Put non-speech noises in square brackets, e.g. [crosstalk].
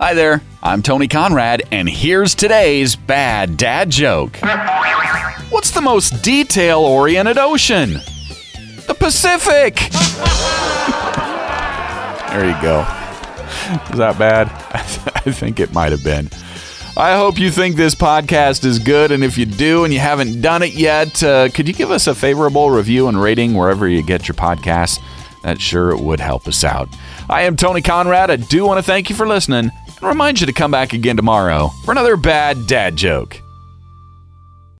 Hi there, I'm Tony Conrad, and here's today's bad dad joke. What's the most detail oriented ocean? The Pacific! [laughs] there you go. Is that bad? [laughs] I think it might have been. I hope you think this podcast is good, and if you do and you haven't done it yet, uh, could you give us a favorable review and rating wherever you get your podcasts? That sure would help us out. I am Tony Conrad. I do want to thank you for listening remind you to come back again tomorrow for another bad dad joke.